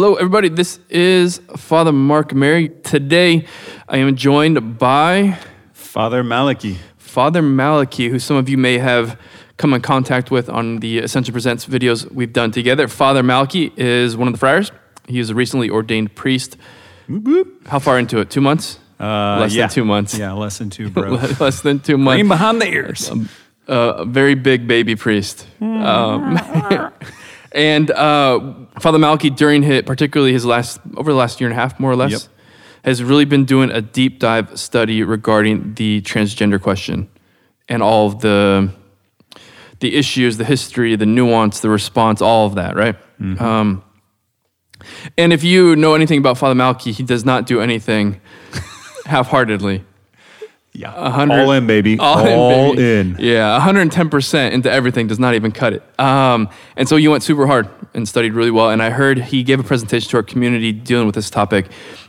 Hello, everybody. This is Father Mark Mary. Today, I am joined by Father Malachi. Father Malachi, who some of you may have come in contact with on the Ascension Presents videos we've done together. Father Malachi is one of the friars. He is a recently ordained priest. How far into it? Two months? Uh, Less yeah. than two months. Yeah, less than two, bro. Less than two months. Green behind the ears. uh, a very big baby priest. Um, and uh, Father Malachi, during his, particularly his last, over the last year and a half, more or less, Yep. has really been doing a deep dive study regarding the transgender question and all of the the issues, the history, the nuance, the response, all of that, right? Um, and if you know anything about Father Malachi, he does not do anything half-heartedly. Yeah. hundred- All in, baby. All, All, in, baby. in. Yeah, 110% into everything does not even cut it. Um, and so you went super hard and studied really well. And I heard he gave a presentation to our community dealing with this topic.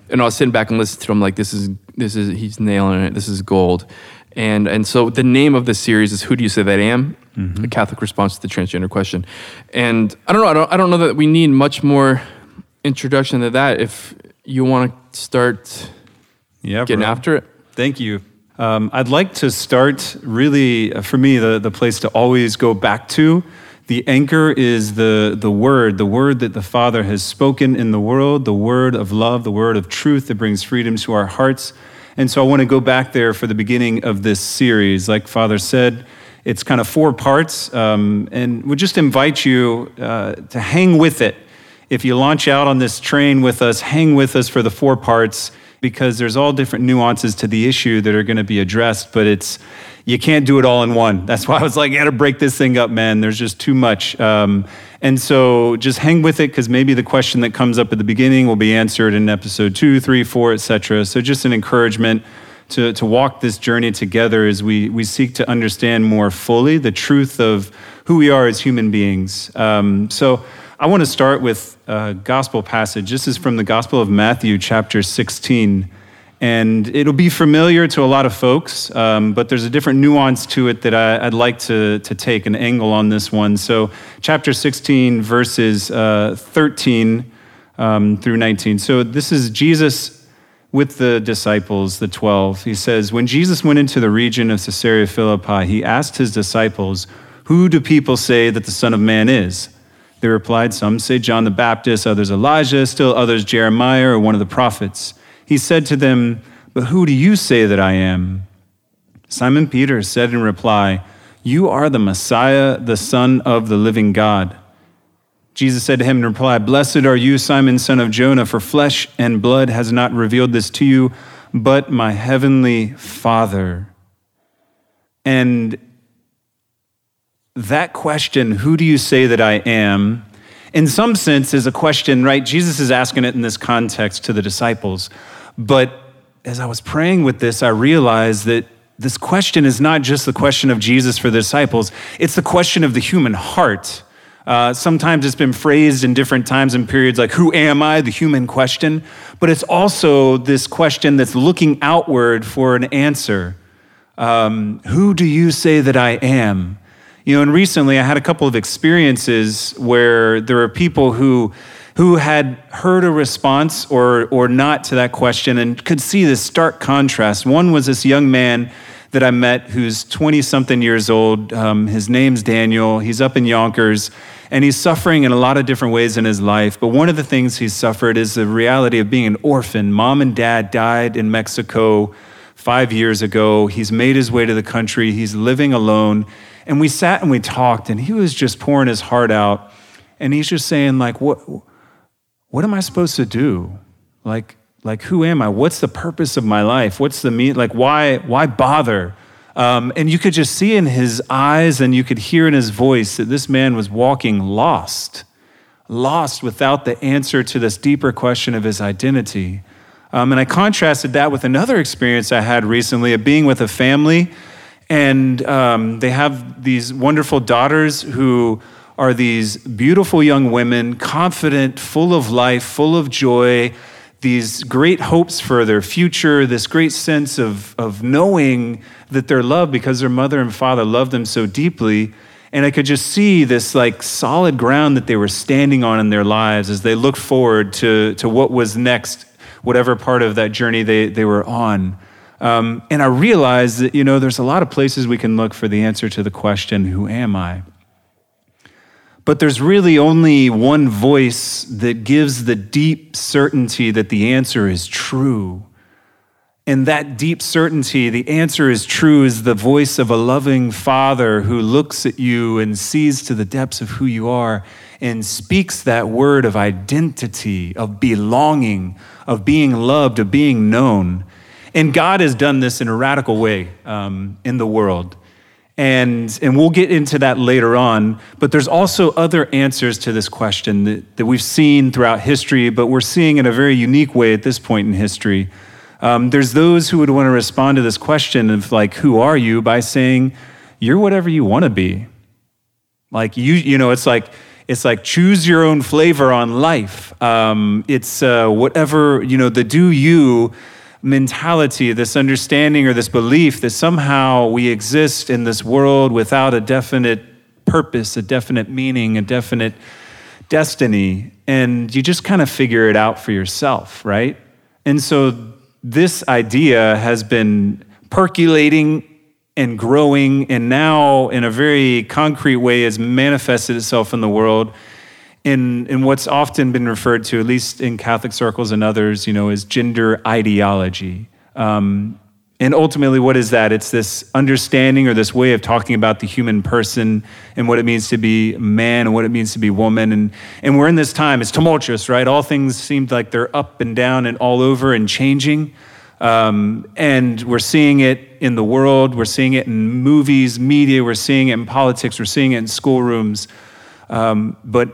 And I was sitting back and listening to him like, this is, this is, he's nailing it. This is gold. And, and so the name of the series is Who Do You Say That I Am? A Catholic response to the transgender question. And I don't know, I don't, I don't know that we need much more introduction to that if you want to start Yeah, getting bro. after it. Thank you. Um, I'd like to start really, uh, for me, the, the place to always go back to. The anchor is the, the word, the word that the Father has spoken in the world, the word of love, the word of truth that brings freedom to our hearts. And so I want to go back there for the beginning of this series. Like Father said, it's kind of four parts, um, and we just invite you uh, to hang with it. If you launch out on this train with us, hang with us for the four parts because there's all different nuances to the issue that are going to be addressed, but it's you can't do it all in one. That's why I was like, I got to break this thing up, man. There's just too much. Um, and so just hang with it because maybe the question that comes up at the beginning will be answered in episode two, three, four, etc. So just an encouragement to, to walk this journey together as we, we seek to understand more fully the truth of who we are as human beings. Um, so I want to start with a gospel passage. This is from the Gospel of Matthew, chapter 16. And it'll be familiar to a lot of folks, um, but there's a different nuance to it that I, I'd like to, to take an angle on this one. So, chapter 16, verses uh, 13 um, through 19. So, this is Jesus with the disciples, the 12. He says, When Jesus went into the region of Caesarea Philippi, he asked his disciples, Who do people say that the Son of Man is? They replied, Some say John the Baptist, others Elijah, still others Jeremiah or one of the prophets. He said to them, But who do you say that I am? Simon Peter said in reply, You are the Messiah, the Son of the living God. Jesus said to him in reply, Blessed are you, Simon, son of Jonah, for flesh and blood has not revealed this to you, but my heavenly Father. And that question, who do you say that I am, in some sense is a question, right? Jesus is asking it in this context to the disciples. But as I was praying with this, I realized that this question is not just the question of Jesus for the disciples, it's the question of the human heart. Uh, sometimes it's been phrased in different times and periods like, Who am I? the human question. But it's also this question that's looking outward for an answer. Um, who do you say that I am? You know, and recently I had a couple of experiences where there were people who who had heard a response or or not to that question and could see this stark contrast. One was this young man that I met who's 20 something years old. Um, his name's Daniel. He's up in Yonkers and he's suffering in a lot of different ways in his life. But one of the things he's suffered is the reality of being an orphan. Mom and dad died in Mexico five years ago. He's made his way to the country. He's living alone. And we sat and we talked, and he was just pouring his heart out. And he's just saying, like, what, what am I supposed to do? Like, like who am I? What's the purpose of my life? What's the mean? Like, why, why bother? Um, and you could just see in his eyes and you could hear in his voice that this man was walking lost, lost without the answer to this deeper question of his identity. Um, and I contrasted that with another experience I had recently of being with a family, and um, they have these wonderful daughters who are these beautiful young women, confident, full of life, full of joy, these great hopes for their future, this great sense of, of knowing that they're loved because their mother and father loved them so deeply. And I could just see this like solid ground that they were standing on in their lives as they looked forward to, to what was next, whatever part of that journey they, they were on. Um, and I realized that, you know, there's a lot of places we can look for the answer to the question, Who am I? But there's really only one voice that gives the deep certainty that the answer is true. And that deep certainty, the answer is true, is the voice of a loving father who looks at you and sees to the depths of who you are and speaks that word of identity, of belonging, of being loved, of being known. And God has done this in a radical way um, in the world. And, and we'll get into that later on. But there's also other answers to this question that, that we've seen throughout history, but we're seeing in a very unique way at this point in history. Um, there's those who would want to respond to this question of like, who are you? By saying, you're whatever you want to be. Like you, you know, it's like it's like choose your own flavor on life. Um, it's uh, whatever you know, the do you mentality, this understanding or this belief that somehow we exist in this world without a definite purpose, a definite meaning, a definite destiny, and you just kind of figure it out for yourself, right? And so this idea has been percolating and growing, and now, in a very concrete way, has manifested itself in the world in, in what's often been referred to, at least in Catholic circles and others, you know, as gender ideology. Um, and ultimately, what is that? It's this understanding or this way of talking about the human person and what it means to be man and what it means to be woman. And, and we're in this time, it's tumultuous, right? All things seem like they're up and down and all over and changing. Um, and we're seeing it in the world, we're seeing it in movies, media, we're seeing it in politics, we're seeing it in schoolrooms. Um, but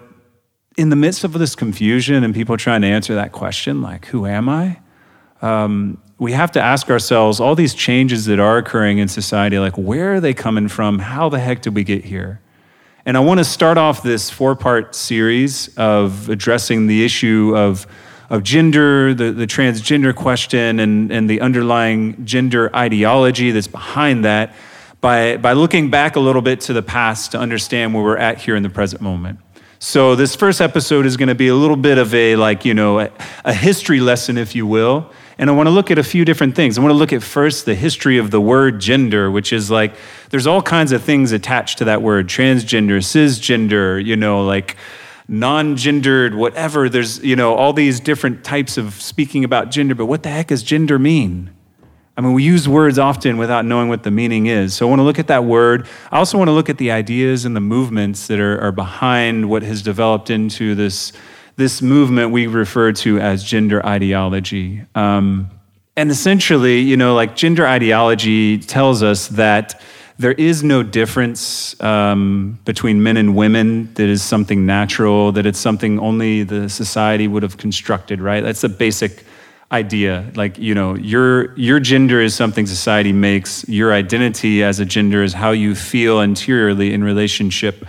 in the midst of this confusion and people trying to answer that question, like, who am I? Um, we have to ask ourselves all these changes that are occurring in society, like where are they coming from? How the heck did we get here? And I want to start off this four part series of addressing the issue of, of gender, the, the transgender question, and, and the underlying gender ideology that's behind that by, by looking back a little bit to the past to understand where we're at here in the present moment. So, this first episode is going to be a little bit of a, like, you know, a, a history lesson, if you will and I want to look at a few different things. I want to look at first the history of the word gender, which is like there's all kinds of things attached to that word transgender, cisgender, you know, like non gendered, whatever. There's, you know, all these different types of speaking about gender, but what the heck does gender mean? I mean, we use words often without knowing what the meaning is. So I want to look at that word. I also want to look at the ideas and the movements that are, are behind what has developed into this this movement we refer to as gender ideology. Um, and essentially, you know, like gender ideology tells us that there is no difference um, between men and women that is something natural, that it's something only the society would have constructed, right? That's a basic idea. Like, you know, your, your gender is something society makes, your identity as a gender is how you feel interiorly in relationship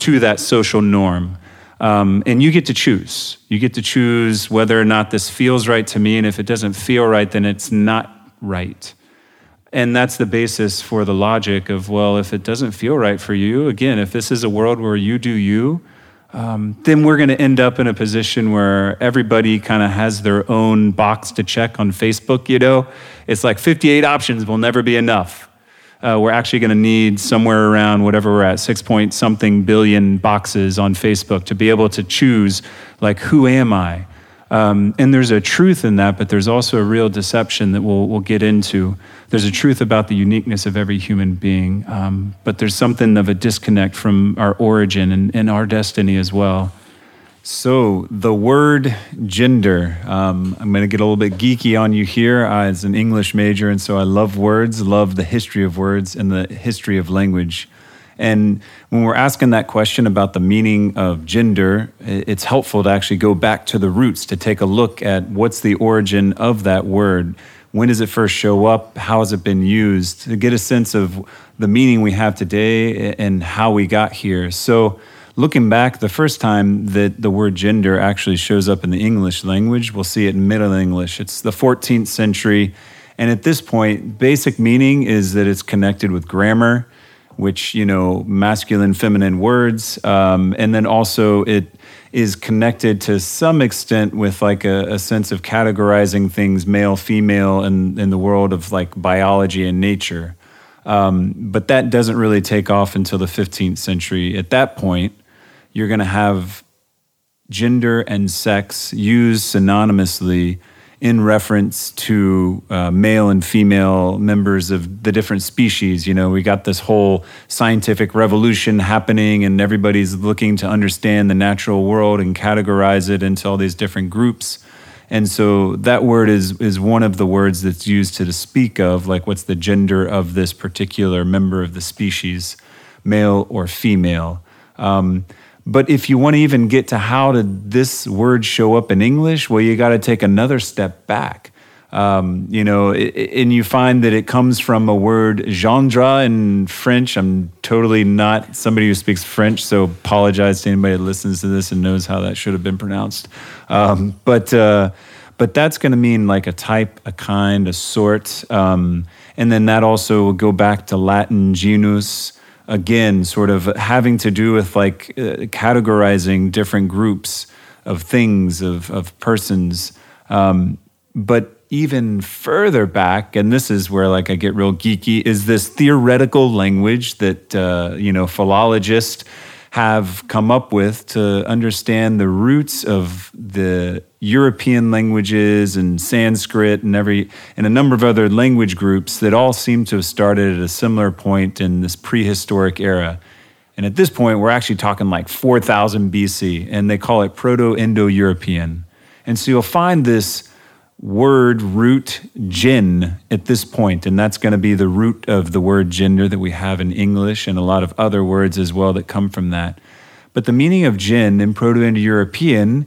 to that social norm. Um, and you get to choose. You get to choose whether or not this feels right to me. And if it doesn't feel right, then it's not right. And that's the basis for the logic of, well, if it doesn't feel right for you, again, if this is a world where you do you, um, then we're going to end up in a position where everybody kind of has their own box to check on Facebook. You know, it's like 58 options will never be enough uh, we're actually going to need somewhere around whatever we're at, six point something billion boxes on Facebook to be able to choose, like, who am I? Um, and there's a truth in that, but there's also a real deception that we'll, we'll get into. There's a truth about the uniqueness of every human being, um, but there's something of a disconnect from our origin and, and our destiny as well. So, the word gender, um, I'm going to get a little bit geeky on you here uh, as an English major, and so I love words, love the history of words and the history of language. And when we're asking that question about the meaning of gender, it's helpful to actually go back to the roots to take a look at what's the origin of that word. When does it first show up? How has it been used? To get a sense of the meaning we have today and how we got here. So, looking back, the first time that the word gender actually shows up in the English language, we'll see it in Middle English. It's the 14th century. And at this point, basic meaning is that it's connected with grammar. Which you know masculine feminine words um, and then also it is connected to some extent with like a, a sense of categorizing things male female in, in the world of like biology and nature. Um, but that doesn't really take off until the 15th century. At that point you're going to have gender and sex used synonymously in reference to uh, male and female members of the different species. You know, we got this whole scientific revolution happening, and everybody's looking to understand the natural world and categorize it into all these different groups. And so that word is is one of the words that's used to speak of like what's the gender of this particular member of the species, male or female. Um, but if you want to even get to how did this word show up in English, well, you got to take another step back. Um, you know, and you find that it comes from a word gendre in French. I'm totally not somebody who speaks French, so apologize to anybody that listens to this and knows how that should have been pronounced. Um, but uh, but that's going to mean like a type, a kind, a sort, um, and then that also will go back to Latin genus again, sort of having to do with like uh, categorizing different groups of things, of, of persons. Um, but even further back, and this is where like I get real geeky, is this theoretical language that uh, you know philologists have come up with to understand the roots of the European languages and Sanskrit and every and a number of other language groups that all seem to have started at a similar point in this prehistoric era. And at this point, we're actually talking like 4000 BC, and they call it Proto Indo European. And so you'll find this word root jin at this point, and that's going to be the root of the word gender that we have in English and a lot of other words as well that come from that. But the meaning of jin in Proto Indo European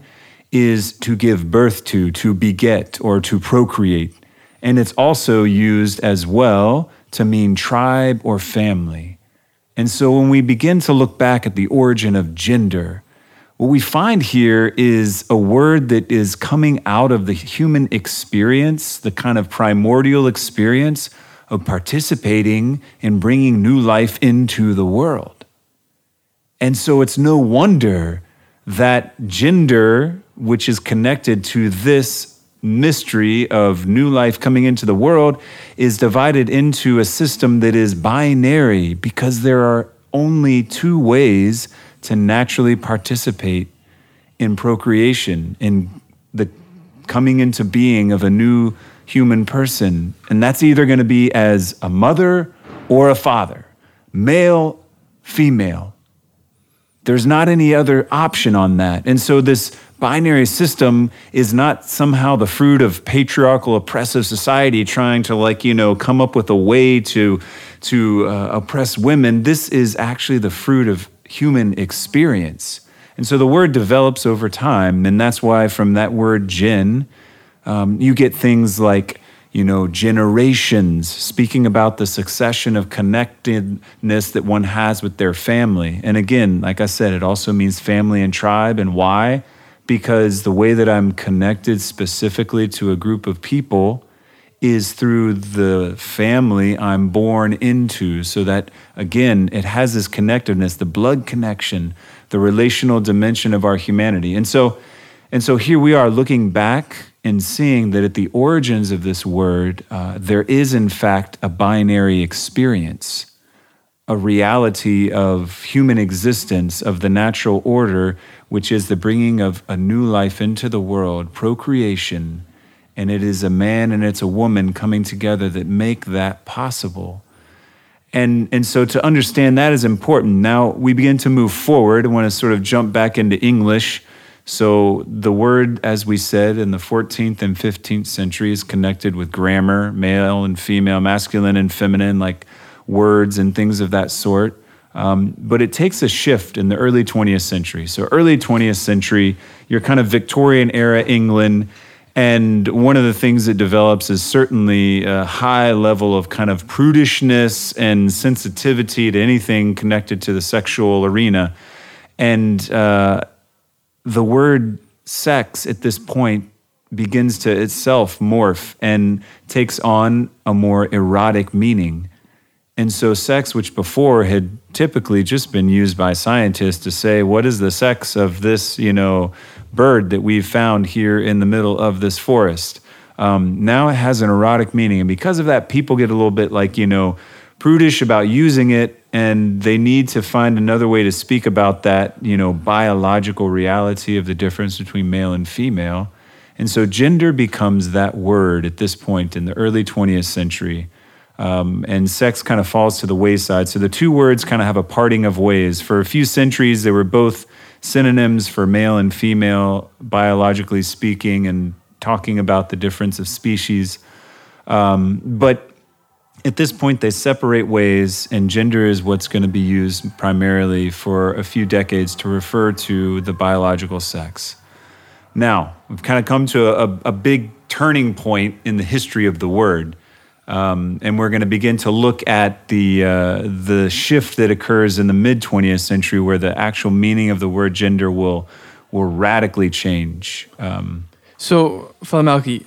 is to give birth to, to beget, or to procreate. And it's also used as well to mean tribe or family. And so when we begin to look back at the origin of gender, what we find here is a word that is coming out of the human experience, the kind of primordial experience of participating in bringing new life into the world. And so it's no wonder that gender which is connected to this mystery of new life coming into the world, is divided into a system that is binary because there are only two ways to naturally participate in procreation, in the coming into being of a new human person. And that's either going to be as a mother or a father, male, female. There's not any other option on that. And so this binary system is not somehow the fruit of patriarchal oppressive society trying to like you know come up with a way to to uh, oppress women. This is actually the fruit of human experience. And so the word develops over time and that's why from that word jin um, you get things like you know generations speaking about the succession of connectedness that one has with their family. And again like i said it also means family and tribe and why because the way that I'm connected specifically to a group of people is through the family I'm born into. So that, again, it has this connectiveness, the blood connection, the relational dimension of our humanity. And so, and so here we are looking back and seeing that at the origins of this word, uh, there is, in fact, a binary experience, a reality of human existence, of the natural order which is the bringing of a new life into the world, procreation, and it is a man and it's a woman coming together that make that possible. And, and so to understand that is important. Now we begin to move forward. I want to sort of jump back into English. So the word, as we said, in the 14th and 15th century is connected with grammar, male and female, masculine and feminine, like words and things of that sort. Um, but it takes a shift in the early 20th century. So, early 20th century, you're kind of Victorian era England. And one of the things that develops is certainly a high level of kind of prudishness and sensitivity to anything connected to the sexual arena. And uh, the word sex at this point begins to itself morph and takes on a more erotic meaning. And so, sex, which before had typically just been used by scientists to say, what is the sex of this, you know, bird that we've found here in the middle of this forest? Um, now it has an erotic meaning. And because of that, people get a little bit like, you know, prudish about using it and they need to find another way to speak about that, you know, biological reality of the difference between male and female. And so gender becomes that word at this point in the early 20th century um, and sex kind of falls to the wayside. So the two words kind of have a parting of ways. For a few centuries, they were both synonyms for male and female, biologically speaking, and talking about the difference of species. Um, but at this point, they separate ways, and gender is what's going to be used primarily for a few decades to refer to the biological sex. Now, we've kind of come to a, a big turning point in the history of the word. Um, and we're going to begin to look at the uh, the shift that occurs in the mid 20th century, where the actual meaning of the word gender will will radically change. Um, so, Father Malky,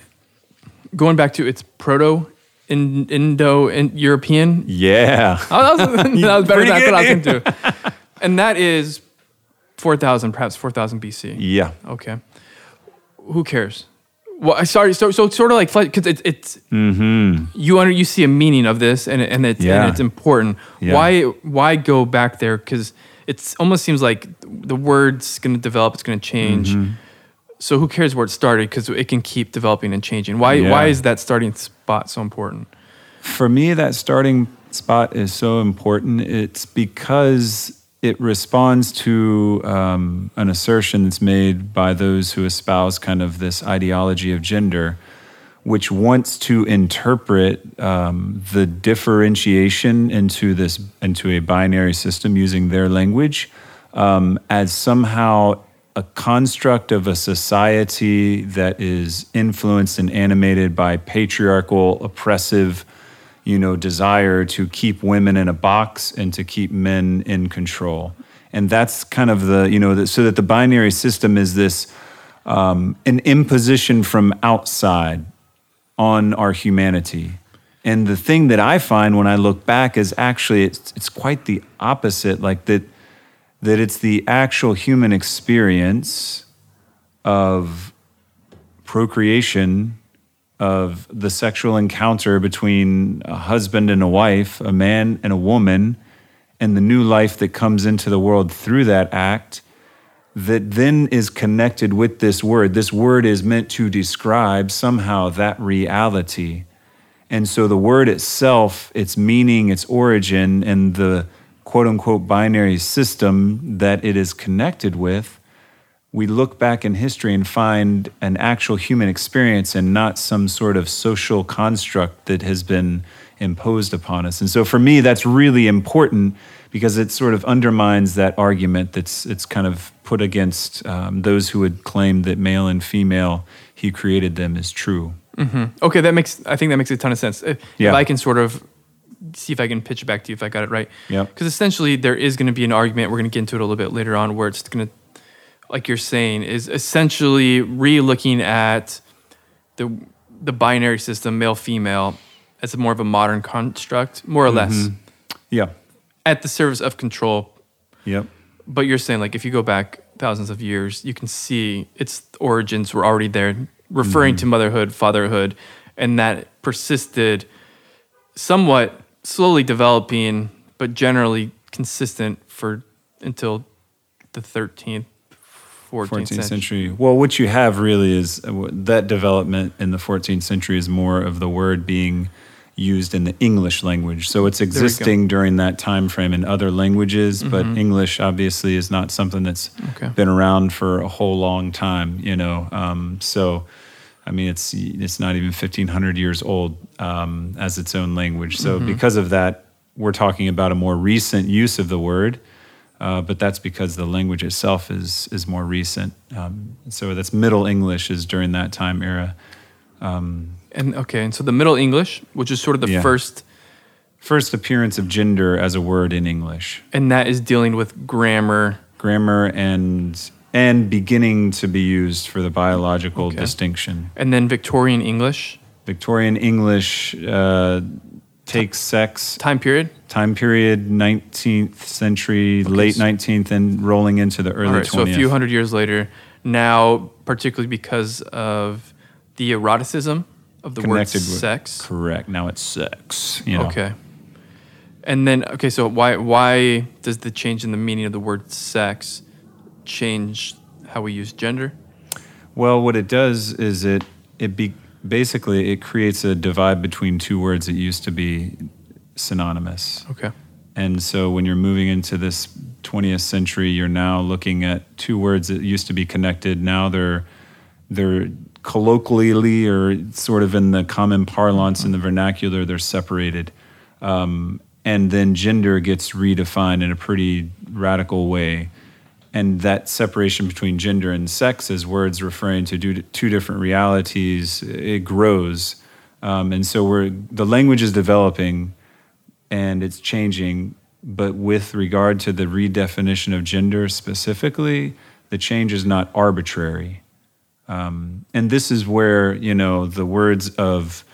going back to its proto Indo European. Yeah, oh, that, was, that was better than I thought I was into. And that is four thousand, perhaps four thousand BC. Yeah. Okay. Who cares? Well, sorry. So, so it's sort of like because it's it's mm-hmm. you under you see a meaning of this and and it's Yeah. and it's important. Yeah. Why why go back there? Because it almost seems like the word's going to develop. It's going to change. Mm-hmm. So who cares where it started? Because it can keep developing and changing. Why Yeah. why is that starting spot so important? For me, that starting spot is so important. It's because it responds to um, an assertion that's made by those who espouse kind of this ideology of gender, which wants to interpret um, the differentiation into this into a binary system using their language um, as somehow a construct of a society that is influenced and animated by patriarchal, oppressive, you know, desire to keep women in a box and to keep men in control. And that's kind of the, you know, the, so that the binary system is this um, an imposition from outside on our humanity. And the thing that I find when I look back is actually it's, it's quite the opposite, like that that it's the actual human experience of procreation of the sexual encounter between a husband and a wife, a man and a woman, and the new life that comes into the world through that act that then is connected with this word. This word is meant to describe somehow that reality. And so the word itself, its meaning, its origin, and the quote unquote binary system that it is connected with we look back in history and find an actual human experience and not some sort of social construct that has been imposed upon us. And so for me, that's really important because it sort of undermines that argument that's it's kind of put against um, those who would claim that male and female, he created them, is true. Okay, that makes I think that makes a ton of sense. If, Yeah. if I can sort of see if I can pitch it back to you if I got it right. Yeah. Because essentially there is going to be an argument. We're going to get into it a little bit later on where it's going to, like you're saying, is essentially re-looking at the the binary system, male female, as more of a modern construct, more or less, mm-hmm. Yeah. at the service of control. Yep. But you're saying like if you go back thousands of years, you can see its origins were already there, referring mm-hmm. to motherhood, fatherhood, and that persisted somewhat slowly developing, but generally consistent for until the 13th, 14th, 14th century. century. Well, what you have really is uh, that development in the 14th century is more of the word being used in the English language. So it's existing during that time frame in other languages, but English obviously is not something that's Mm-hmm. Okay. been around for a whole long time. You know, um, so. I mean, it's it's not even 1,500 years old um, as its own language. So, Mm-hmm. because of that, we're talking about a more recent use of the word. Uh, but that's because the language itself is is more recent. Um, so that's Middle English is during that time era. And okay, and so the Middle English, which is sort of the Yeah. first, First appearance of gender as a word in English, and that is dealing with grammar. grammar and and beginning to be used for the biological Okay. distinction. And then Victorian English. Victorian English uh, take sex, Time period. time period 19th century, late so- 19th, and rolling into the early All right, 20th. so a few hundred years later, now particularly because of the eroticism of the word Connected with- sex. Correct. Now it's sex. You know. Okay. And then okay, so why why does the change in the meaning of the word sex change how we use gender? Well, what it does is it it be basically it creates a divide between two words that used to be synonymous. Okay. And so when you're moving into this 20th century, you're now looking at two words that used to be connected. Now they're they're colloquially or sort of in the common parlance in the vernacular, they're separated. Um, and then gender gets redefined in a pretty radical way. And that separation between gender and sex as words referring to two different realities, it grows. Um, and so we're, the language is developing and it's changing. But with regard to the redefinition of gender specifically, the change is not arbitrary. Um, and this is where, you know, the words of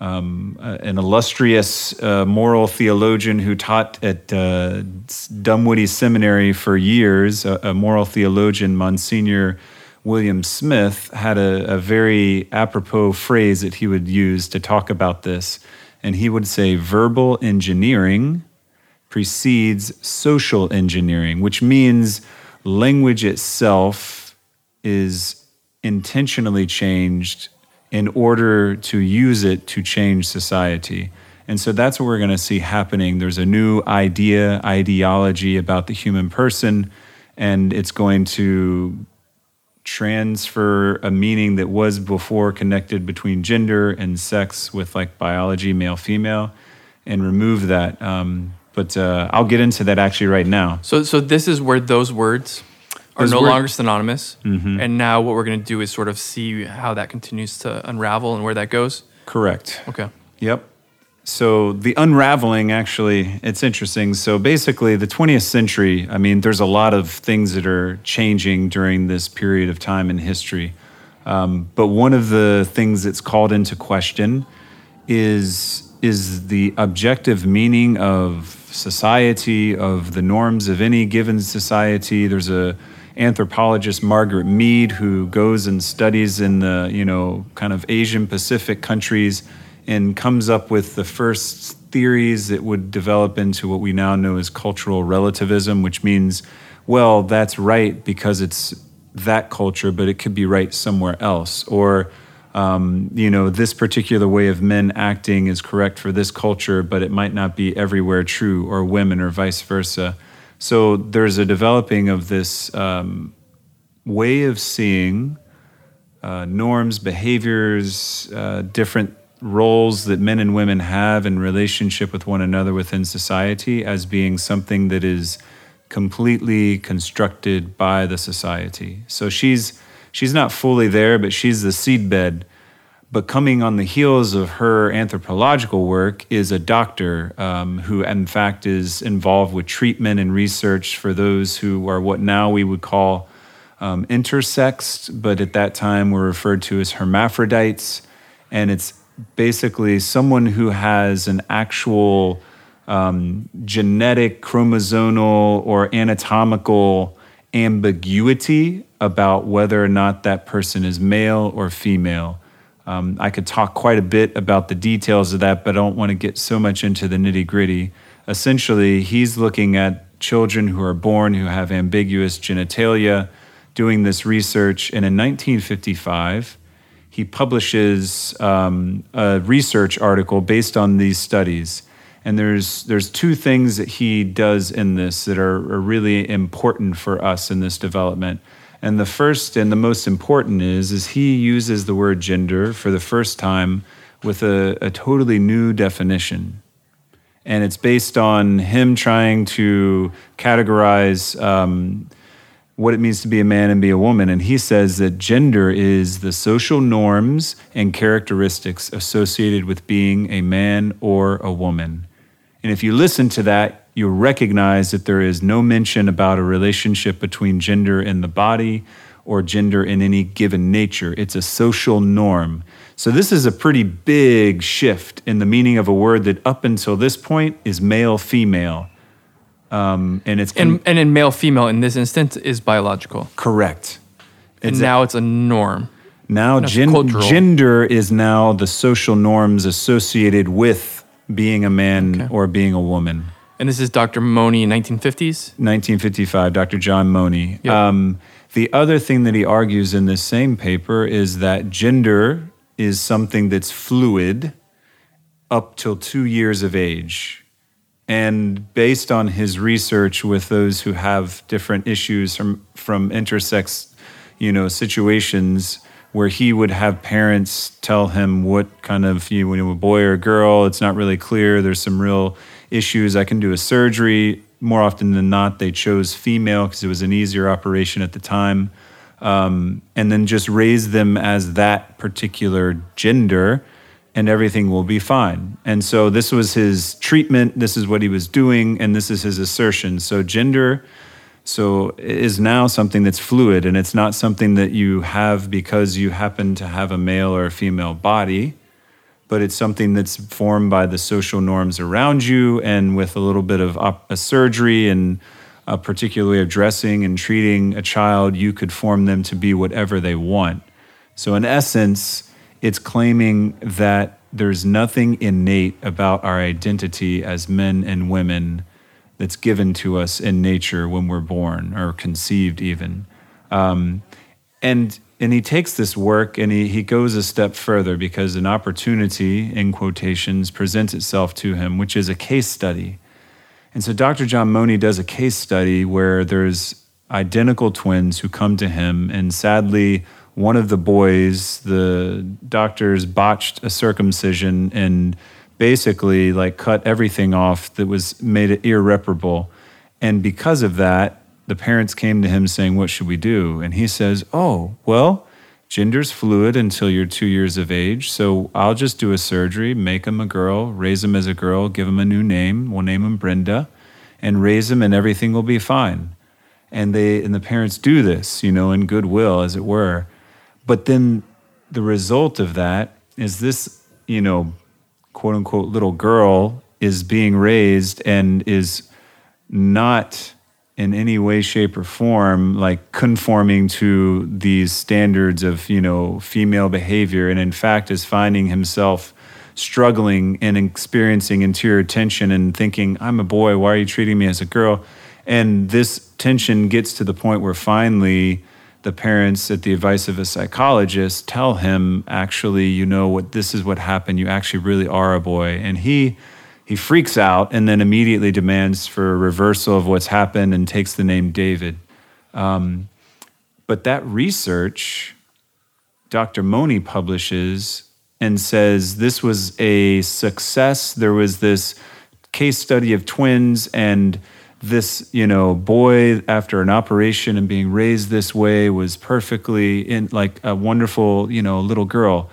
um, uh, an illustrious uh, moral theologian who taught at uh, Seminary for years, a, a moral theologian, Monsignor William Smith, had a, a very apropos phrase that he would use to talk about this. And he would say, verbal engineering precedes social engineering, which means language itself is intentionally changed in order to use it to change society. And so that's what we're going to see happening. There's a new idea, ideology about the human person, and it's going to transfer a meaning that was before connected between gender and sex with like biology, male, female, and remove that. Um, but uh, I'll get into that actually right now. So so this is where those words are no longer synonymous. And now what we're going to do is sort of see how that continues to unravel and where that goes. Correct. Okay. Yep. So the unraveling actually, it's interesting. So basically, the 20th century, I mean, there's a lot of things that are changing during this period of time in history. Um, but one of the things that's called into question is, is the objective meaning of society, of the norms of any given society. There's a anthropologist Margaret Mead who goes and studies in the you know kind of Asian Pacific countries and comes up with the first theories that would develop into what we now know as cultural relativism, which means, well, that's right because it's that culture, but it could be right somewhere else, or um, you know, this particular way of men acting is correct for this culture, but it might not be everywhere true, or women, or vice versa. So there's a developing of this um, way of seeing uh, norms, behaviors, uh, different roles that men and women have in relationship with one another within society as being something that is completely constructed by the society. So she's she's not fully there, but she's the seedbed. But coming on the heels of her anthropological work is a doctor um, who, in fact, is involved with treatment and research for those who are what now we would call um, intersexed, but at that time were referred to as hermaphrodites. And it's basically someone who has an actual um, genetic, chromosomal, or anatomical ambiguity about whether or not that person is male or female. Um, I could talk quite a bit about the details of that, but I don't want to get so much into the nitty gritty. Essentially, he's looking at children who are born who have ambiguous genitalia, doing this research. And in 1955, he publishes um, a research article based on these studies. And there's, there's two things that he does in this that are, are really important for us in this development. And the first and the most important is, is he uses the word gender for the first time with a, a totally new definition. And it's based on him trying to categorize um, what it means to be a man and be a woman. And he says that gender is the social norms and characteristics associated with being a man or a woman. And if you listen to that, you'll recognize that there is no mention about a relationship between gender and the body or gender in any given nature. It's a social norm. So this is a pretty big shift in the meaning of a word that up until this point is male female. Um, and it's And, and in male female in this instance is biological. correct. And now it's a norm. Now, gen- gender is now the social norms associated with being a man Okay. or being a woman. And this is Dr. Money 1950s. 1955, Dr. John Money. Yep. Um, the other thing that he argues in this same paper is that gender is something that's fluid up till two years of age. And based on his research with those who have different issues from, from intersex, you know, situations where he would have parents tell him what kind of, you know, a boy or a girl, it's not really clear. There's some real issues. I can do a surgery. More often than not, they chose female because it was an easier operation at the time. Um, and then just raise them as that particular gender and everything will be fine. And so this was his treatment, this is what he was doing, and this is his assertion. So gender so is now something that's fluid and it's not something that you have because you happen to have a male or a female body, but it's something that's formed by the social norms around you and with a little bit of op- a surgery and uh, particularly addressing and treating a child, you could form them to be whatever they want. So, in essence, it's claiming that there's nothing innate about our identity as men and women that's given to us in nature when we're born or conceived, even. Um, and and he takes this work and he, he goes a step further because an opportunity, in quotations, presents itself to him, which is a case study. And so Dr. John Money does a case study where there's identical twins who come to him, and sadly, one of the boys, the doctors botched a circumcision and basically like cut everything off that was made it irreparable. And because of that, the parents came to him saying, What should we do? And he says, Oh, well, gender's fluid until you're two years of age. So I'll just do a surgery, make him a girl, raise him as a girl, give him a new name. We'll name him Brenda and raise him, and everything will be fine. And they and the parents do this, you know, in goodwill, as it were. But then the result of that is this, you know, quote unquote little girl is being raised and is not in any way shape or form like conforming to these standards of you know female behavior and in fact is finding himself struggling and experiencing interior tension and thinking i'm a boy why are you treating me as a girl? And this tension gets to the point where finally the parents at the advice of a psychologist tell him actually you know what this is what happened. You actually really are a boy. And he he freaks out and then immediately demands for a reversal of what's happened and takes the name David. Um, but that research, Dr. Money publishes and says this was a success. There was this case study of twins and this you know boy after an operation and being raised this way was perfectly in like a wonderful you know little girl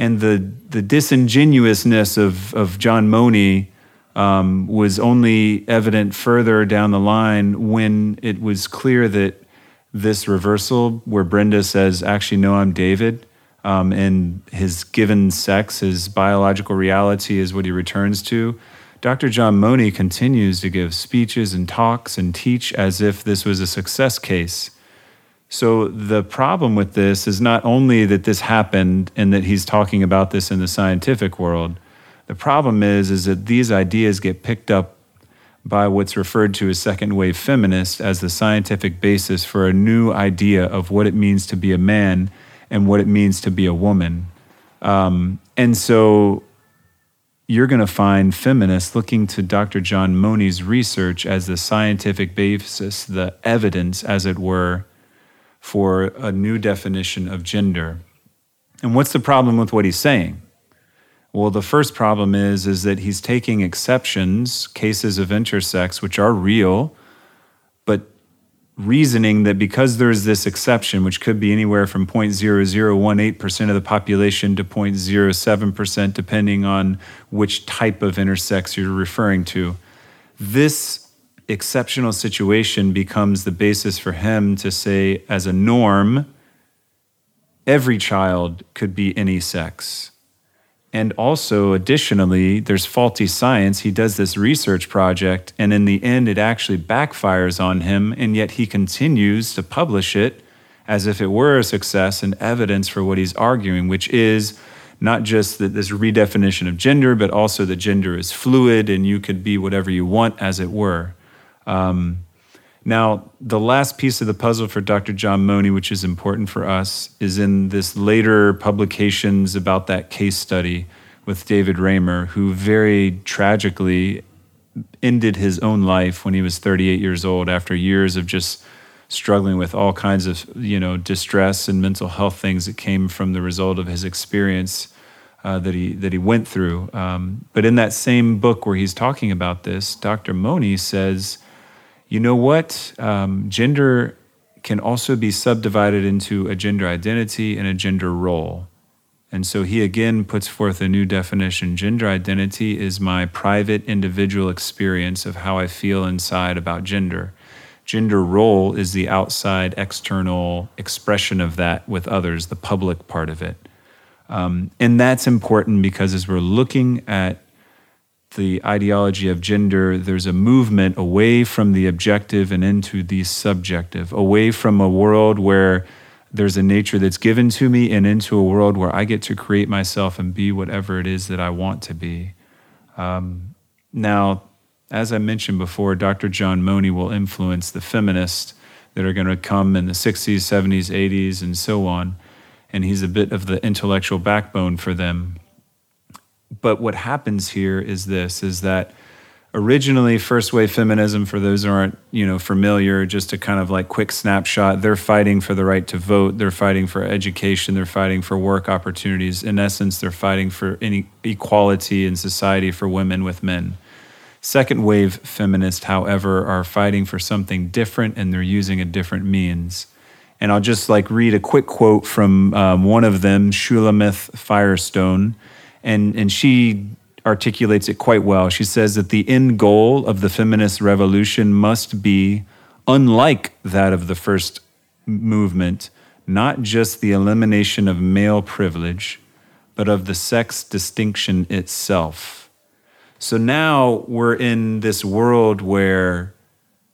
and the the disingenuousness of of John Money um, was only evident further down the line when it was clear that this reversal, where Brenda says, "Actually, no, I'm David," um, and his given sex, his biological reality, is what he returns to. Dr. John Money continues to give speeches and talks and teach as if this was a success case. So the problem with this is not only that this happened and that he's talking about this in the scientific world. The problem is is that these ideas get picked up by what's referred to as second wave feminists as the scientific basis for a new idea of what it means to be a man and what it means to be a woman. Um, and so you're going to find feminists looking to Dr. John Money's research as the scientific basis, the evidence, as it were, for a new definition of gender. And what's the problem with what he's saying? Well, the first problem is is that he's taking exceptions, cases of intersex which are real, but reasoning that because there's this exception which could be anywhere from 0.0018% of the population to 0.07% depending on which type of intersex you're referring to. This exceptional situation becomes the basis for him to say, as a norm, every child could be any sex. And also, additionally, there's faulty science. He does this research project, and in the end, it actually backfires on him, and yet he continues to publish it as if it were a success and evidence for what he's arguing, which is not just that this redefinition of gender, but also that gender is fluid and you could be whatever you want, as it were. Um, now, the last piece of the puzzle for Dr. John Money, which is important for us, is in this later publications about that case study with David Reimer, who very tragically ended his own life when he was 38 years old after years of just struggling with all kinds of you know distress and mental health things that came from the result of his experience uh, that he that he went through. Um, but in that same book where he's talking about this, Dr. Money says you know what? Um, gender can also be subdivided into a gender identity and a gender role. And so he again puts forth a new definition. Gender identity is my private individual experience of how I feel inside about gender. Gender role is the outside external expression of that with others, the public part of it. Um, and that's important because as we're looking at the ideology of gender, there's a movement away from the objective and into the subjective, away from a world where there's a nature that's given to me and into a world where I get to create myself and be whatever it is that I want to be. Um, now, as I mentioned before, Dr. John Money will influence the feminists that are going to come in the 60s, 70s, 80s, and so on. And he's a bit of the intellectual backbone for them but what happens here is this is that originally first wave feminism for those who aren't you know familiar just a kind of like quick snapshot they're fighting for the right to vote they're fighting for education they're fighting for work opportunities. In essence they're fighting for any equality in society for women with men. Second wave feminists however are fighting for something different and they're using a different means. And i'll just like read a quick quote from um, one of them shulamith firestone and and she articulates it quite well. She says that the end goal of the feminist revolution must be unlike that of the first movement, not just the elimination of male privilege, but of the sex distinction itself. So now we're in this world where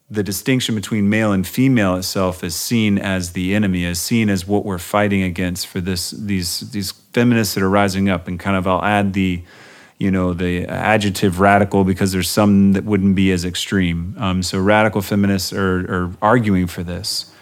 the distinction between male and female itself is seen as the enemy, is seen as what we're fighting against for this these these feminists that are rising up. And kind of I'll add the you know the adjective radical because there's some that wouldn't be as extreme. Um, so radical feminists are, are arguing for this,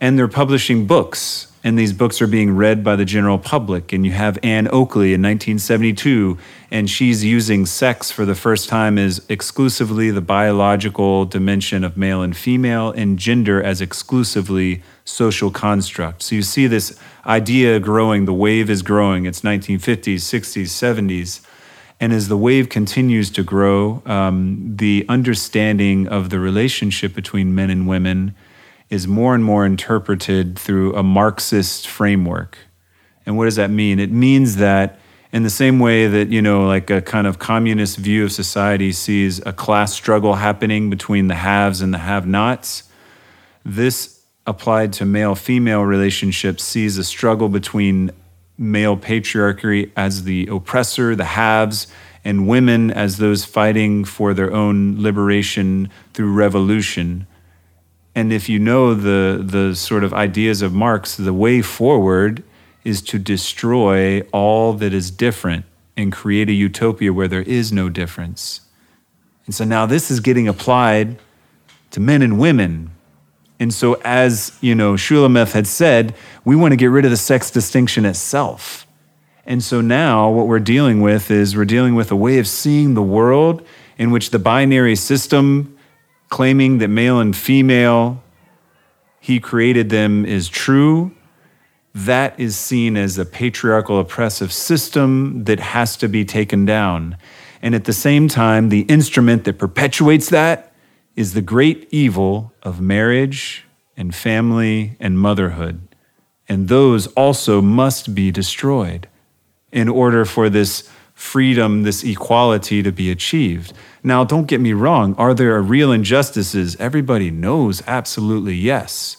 and they're publishing books and these books are being read by the general public. And you have Ann Oakley in 1972, and she's using sex for the first time as exclusively the biological dimension of male and female, and gender as exclusively social construct. So you see this idea growing, the wave is growing. It's 1950s, 60s, 70s. And as the wave continues to grow, um, the understanding of the relationship between men and women is more and more interpreted through a Marxist framework. And what does that mean? It means that in the same way that, you know, like a kind of communist view of society sees a class struggle happening between the haves and the have nots, this applied to male female relationships sees a struggle between male patriarchy as the oppressor, the haves, and women as those fighting for their own liberation through revolution and if you know the, the sort of ideas of Marx, the way forward is to destroy all that is different and create a utopia where there is no difference. And so now this is getting applied to men and women. And so, as you know, Shulamith had said, we want to get rid of the sex distinction itself. And so now what we're dealing with is we're dealing with a way of seeing the world in which the binary system claiming that male and female, he created them, is true, that is seen as a patriarchal oppressive system that has to be taken down. And at the same time, the instrument that perpetuates that is the great evil of marriage and family and motherhood. And those also must be destroyed in order for this freedom, this equality to be achieved. Now, don't get me wrong, are there real injustices? Everybody knows absolutely yes.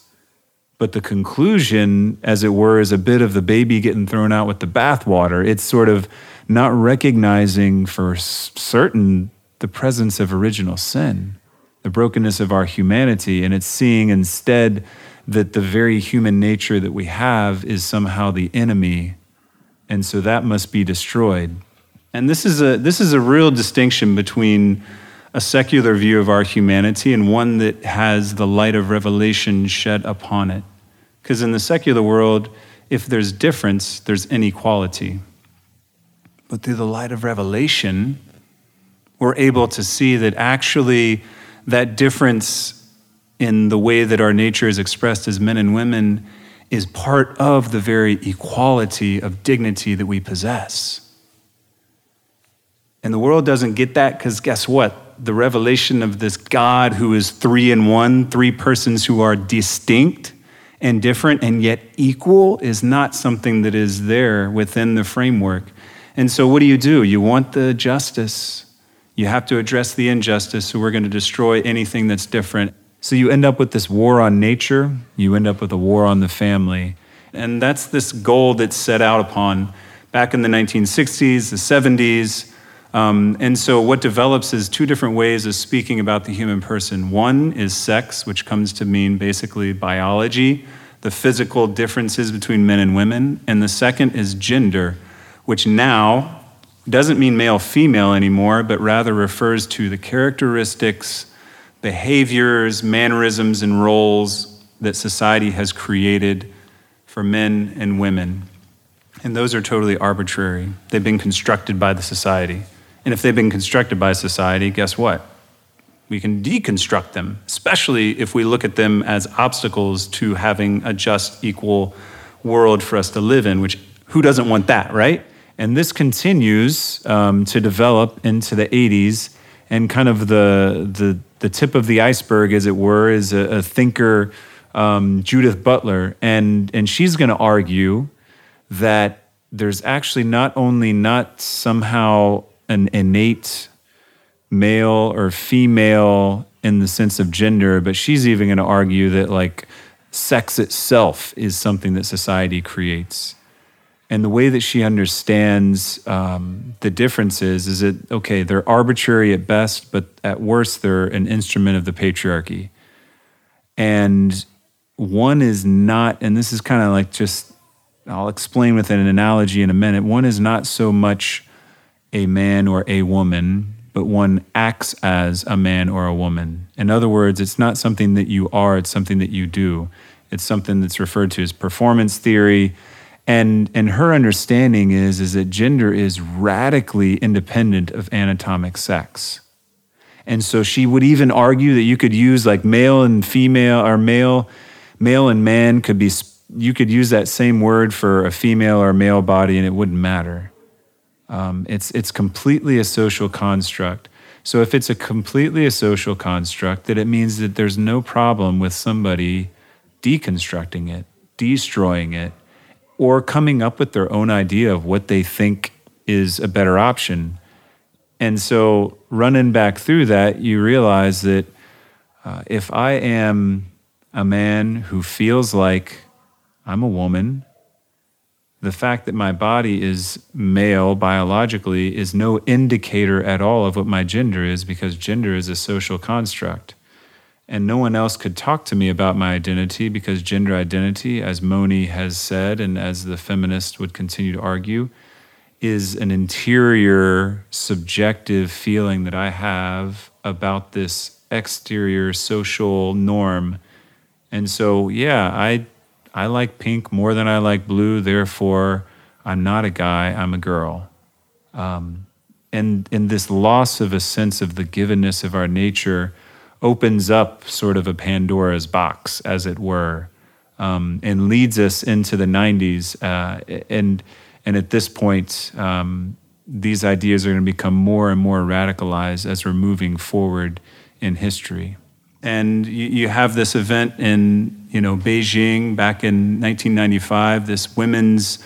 but the conclusion, as it were, is a bit of the baby getting thrown out with the bathwater. It's sort of not recognizing for certain the presence of original sin, the brokenness of our humanity, and it's seeing instead that the very human nature that we have is somehow the enemy, and so that must be destroyed. And this is a, this is a real distinction between a secular view of our humanity and one that has the light of revelation shed upon it. Because in the secular world, if there's difference, there's inequality. But through the light of revelation, we're able to see that actually that difference in the way that our nature is expressed as men and women is part of the very equality of dignity that we possess. And the world doesn't get that because guess what? The revelation of this God who is three in one, three persons who are distinct and different and yet equal, is not something that is there within the framework. And so, what do you do? You want the justice. You have to address the injustice, so we're going to destroy anything that's different. So, you end up with this war on nature, you end up with a war on the family. And that's this goal that's set out upon back in the 1960s, the 70s. Um, and so, what develops is two different ways of speaking about the human person. One is sex, which comes to mean basically biology, the physical differences between men and women. And the second is gender, which now doesn't mean male female anymore, but rather refers to the characteristics, behaviors, mannerisms, and roles that society has created for men and women. And those are totally arbitrary. They've been constructed by the society. And if they've been constructed by society, guess what? We can deconstruct them, especially if we look at them as obstacles to having a just, equal world for us to live in, which who doesn't want that, right? And this continues um, to develop into the 80s, and kind of the, the, the tip of the iceberg, as it were, is a, a thinker, um, Judith Butler. And, and she's going to argue that there's actually not only not somehow an innate male or female in the sense of gender, but she's even going to argue that like sex itself is something that society creates. And the way that she understands um, the differences is that, okay, they're arbitrary at best, but at worst, they're an instrument of the patriarchy. And one is not, and this is kind of like just, I'll explain with an analogy in a minute. One is not so much a man or a woman, but one acts as a man or a woman. In other words, it's not something that you are, it's something that you do. It's something that's referred to as performance theory. And, and her understanding is, is that gender is radically independent of anatomic sex. And so she would even argue that you could use like male and female or male, male and man could be, you could use that same word for a female or male body and it wouldn't matter. Um, it's, it's completely a social construct. So if it's a completely a social construct, that it means that there's no problem with somebody deconstructing it, destroying it, or coming up with their own idea of what they think is a better option. And so running back through that, you realize that uh, if I am a man who feels like I'm a woman, the fact that my body is male biologically is no indicator at all of what my gender is because gender is a social construct. And no one else could talk to me about my identity because gender identity, as Money has said, and as the feminist would continue to argue, is an interior, subjective feeling that I have about this exterior social norm. And so, yeah, I I like pink more than I like blue, therefore I'm not a guy, I'm a girl. Um, and, and this loss of a sense of the givenness of our nature opens up sort of a Pandora's box, as it were, um, and leads us into the 90s. Uh, and, and at this point, um, these ideas are going to become more and more radicalized as we're moving forward in history and you, you, have this event in you know Beijing back in 1995, this women's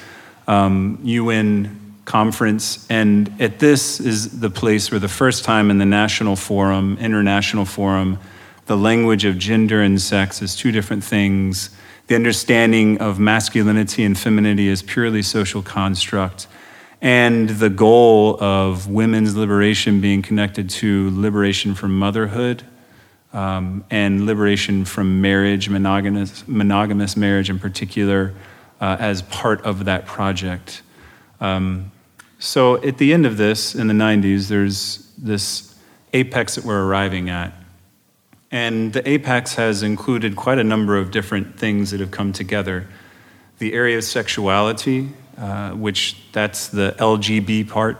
um, UN conference, and at this is the place where the first time in the national forum, international forum, the language of gender and sex is two different things, the understanding of masculinity and femininity is purely social construct, and the goal of women's liberation being connected to liberation from motherhood um, and liberation from marriage, monogamous, monogamous marriage in particular, uh, as part of that project. Um, so at the end of this, in the 90s, there's this apex that we're arriving at. And the apex has included quite a number of different things that have come together. The area of sexuality, uh, which that's the LGB part,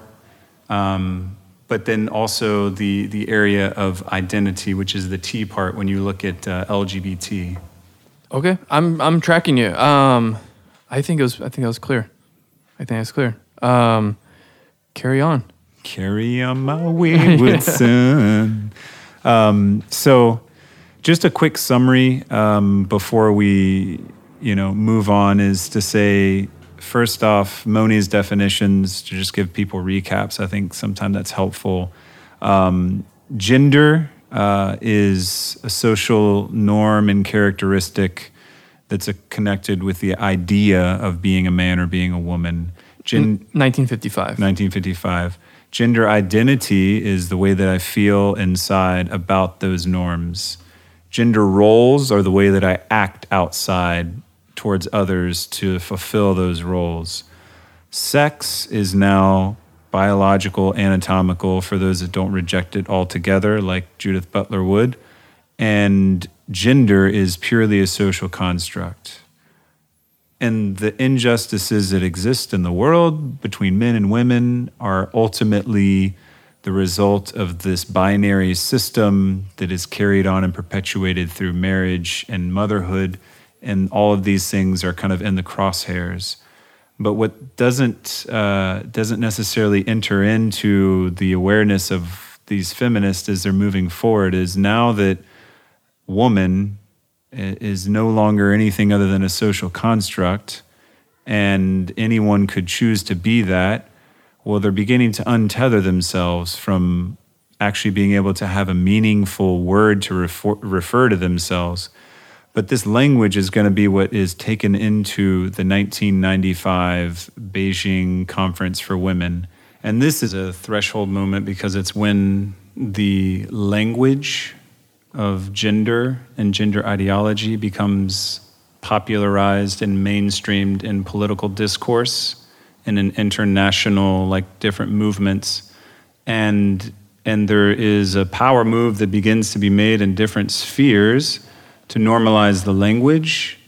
um, but then also the, the area of identity, which is the T part when you look at uh, LGBT. Okay, I'm I'm tracking you. Um, I think it was I think that was clear. I think that's clear. Um, carry on. Carry on my wayward son. Um, so, just a quick summary um, before we, you know, move on is to say first off, Money's definitions to just give people recaps. I think sometimes that's helpful. Um, gender uh, is a social norm and characteristic that's a, connected with the idea of being a man or being a woman. Gen- 1955. 1955. Gender identity is the way that I feel inside about those norms. Gender roles are the way that I act outside towards others to fulfill those roles. Sex is now biological, anatomical for those that don't reject it altogether, like Judith Butler would. And gender is purely a social construct. And the injustices that exist in the world between men and women are ultimately the result of this binary system that is carried on and perpetuated through marriage and motherhood and all of these things are kind of in the crosshairs. But what doesn't uh, doesn't necessarily enter into the awareness of these feminists as they're moving forward is now that woman is no longer anything other than a social construct, and anyone could choose to be that. Well, they're beginning to untether themselves from actually being able to have a meaningful word to refer, refer to themselves but this language is going to be what is taken into the 1995 Beijing Conference for Women. And this is a threshold moment because it's when the language of gender and gender ideology becomes popularized and mainstreamed in political discourse and in international like different movements and and there is a power move that begins to be made in different spheres to normalize the language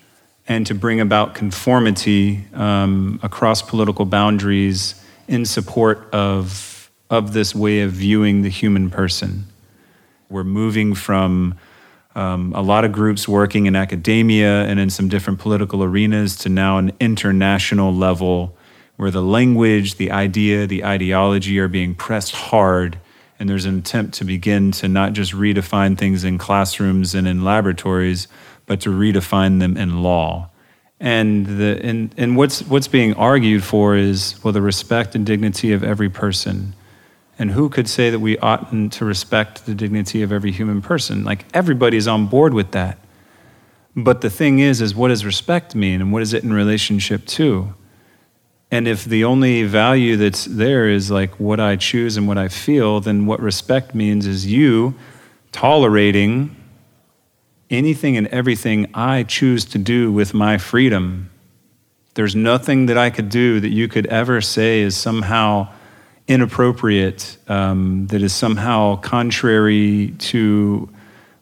and to bring about conformity um, across political boundaries in support of, of this way of viewing the human person. We're moving from um, a lot of groups working in academia and in some different political arenas to now an international level where the language, the idea, the ideology are being pressed hard and there's an attempt to begin to not just redefine things in classrooms and in laboratories, but to redefine them in law. And, the, and, and what's, what's being argued for is, well, the respect and dignity of every person. And who could say that we oughtn't to respect the dignity of every human person? Like, everybody's on board with that. But the thing is, is what does respect mean and what is it in relationship to? And if the only value that's there is like what I choose and what I feel, then what respect means is you tolerating anything and everything I choose to do with my freedom. There's nothing that I could do that you could ever say is somehow inappropriate, um, that is somehow contrary to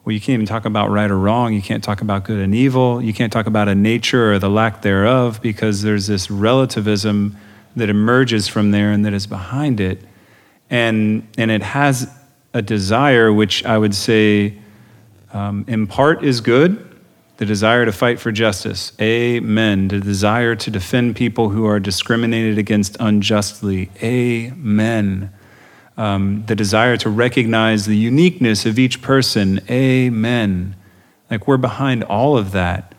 well, you can't even talk about right or wrong. You can't talk about good and evil. You can't talk about a nature or the lack thereof because there's this relativism that emerges from there and that is behind it. And, and it has a desire, which I would say, um, in part, is good the desire to fight for justice. Amen. The desire to defend people who are discriminated against unjustly. Amen um, the desire to recognize the uniqueness of each person. Amen. Like we're behind all of that.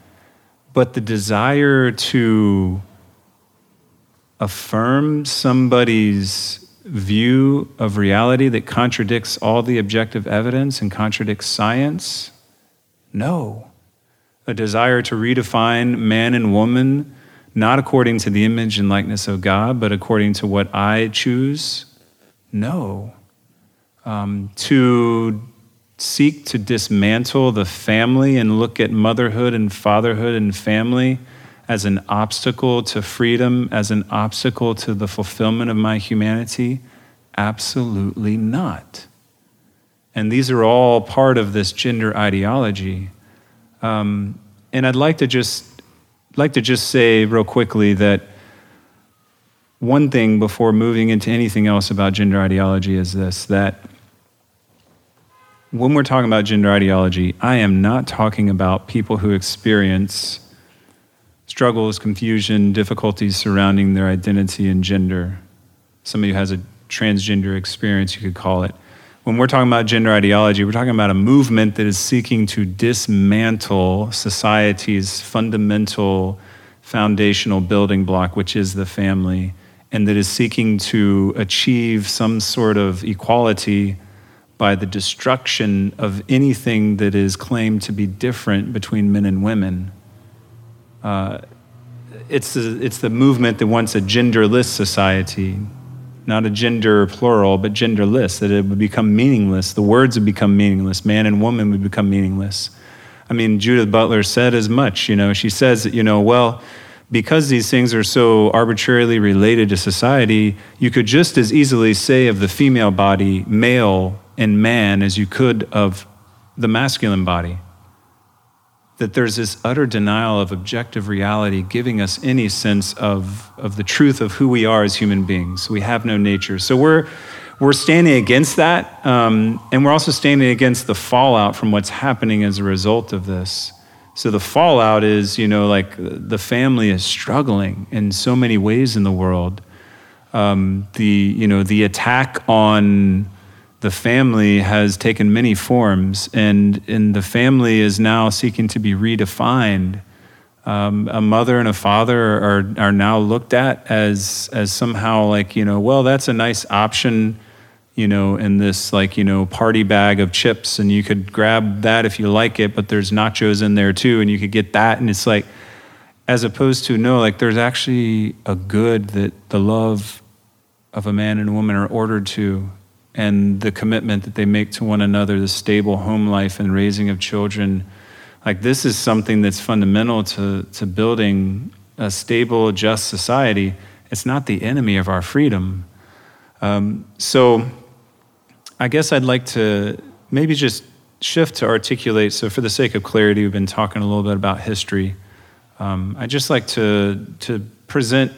But the desire to affirm somebody's view of reality that contradicts all the objective evidence and contradicts science, No. A desire to redefine man and woman, not according to the image and likeness of God, but according to what I choose? No. Um, to seek to dismantle the family and look at motherhood and fatherhood and family as an obstacle to freedom, as an obstacle to the fulfillment of my humanity? Absolutely not. And these are all part of this gender ideology. Um, and I'd like to just like to just say real quickly that one thing before moving into anything else about gender ideology is this that when we're talking about gender ideology, I am not talking about people who experience struggles, confusion, difficulties surrounding their identity and gender. Somebody who has a transgender experience, you could call it. When we're talking about gender ideology, we're talking about a movement that is seeking to dismantle society's fundamental foundational building block, which is the family, and that is seeking to achieve some sort of equality by the destruction of anything that is claimed to be different between men and women. Uh, it's, it's the movement that wants a genderless society, not a gender plural, but genderless, that it would become meaningless. The words would become meaningless. Man and woman would become meaningless. I mean, Judith Butler said as much. You know, she says that, you know, well, because these things are so arbitrarily related to society, you could just as easily say of the female body, male and man as you could of the masculine body. That there's this utter denial of objective reality giving us any sense of, of the truth of who we are as human beings. We have no nature. So we're, we're standing against that, um, and we're also standing against the fallout from what's happening as a result of this. So the fallout is, you know, like the family is struggling in so many ways in the world. Um, the, you know, the attack on the family has taken many forms, and, and the family is now seeking to be redefined. Um, a mother and a father are, are now looked at as, as somehow like, you know, well, that's a nice option, you know, in this like, you know, party bag of chips, and you could grab that if you like it, but there's nachos in there too, and you could get that. And it's like, as opposed to, no, like there's actually a good that the love of a man and a woman are ordered to and the commitment that they make to one another, the stable home life and raising of children. Like, this is something that's fundamental to, to building a stable, just society. It's not the enemy of our freedom. Um, so, I guess I'd like to maybe just shift to articulate. So, for the sake of clarity, we've been talking a little bit about history. Um, I'd just like to, to present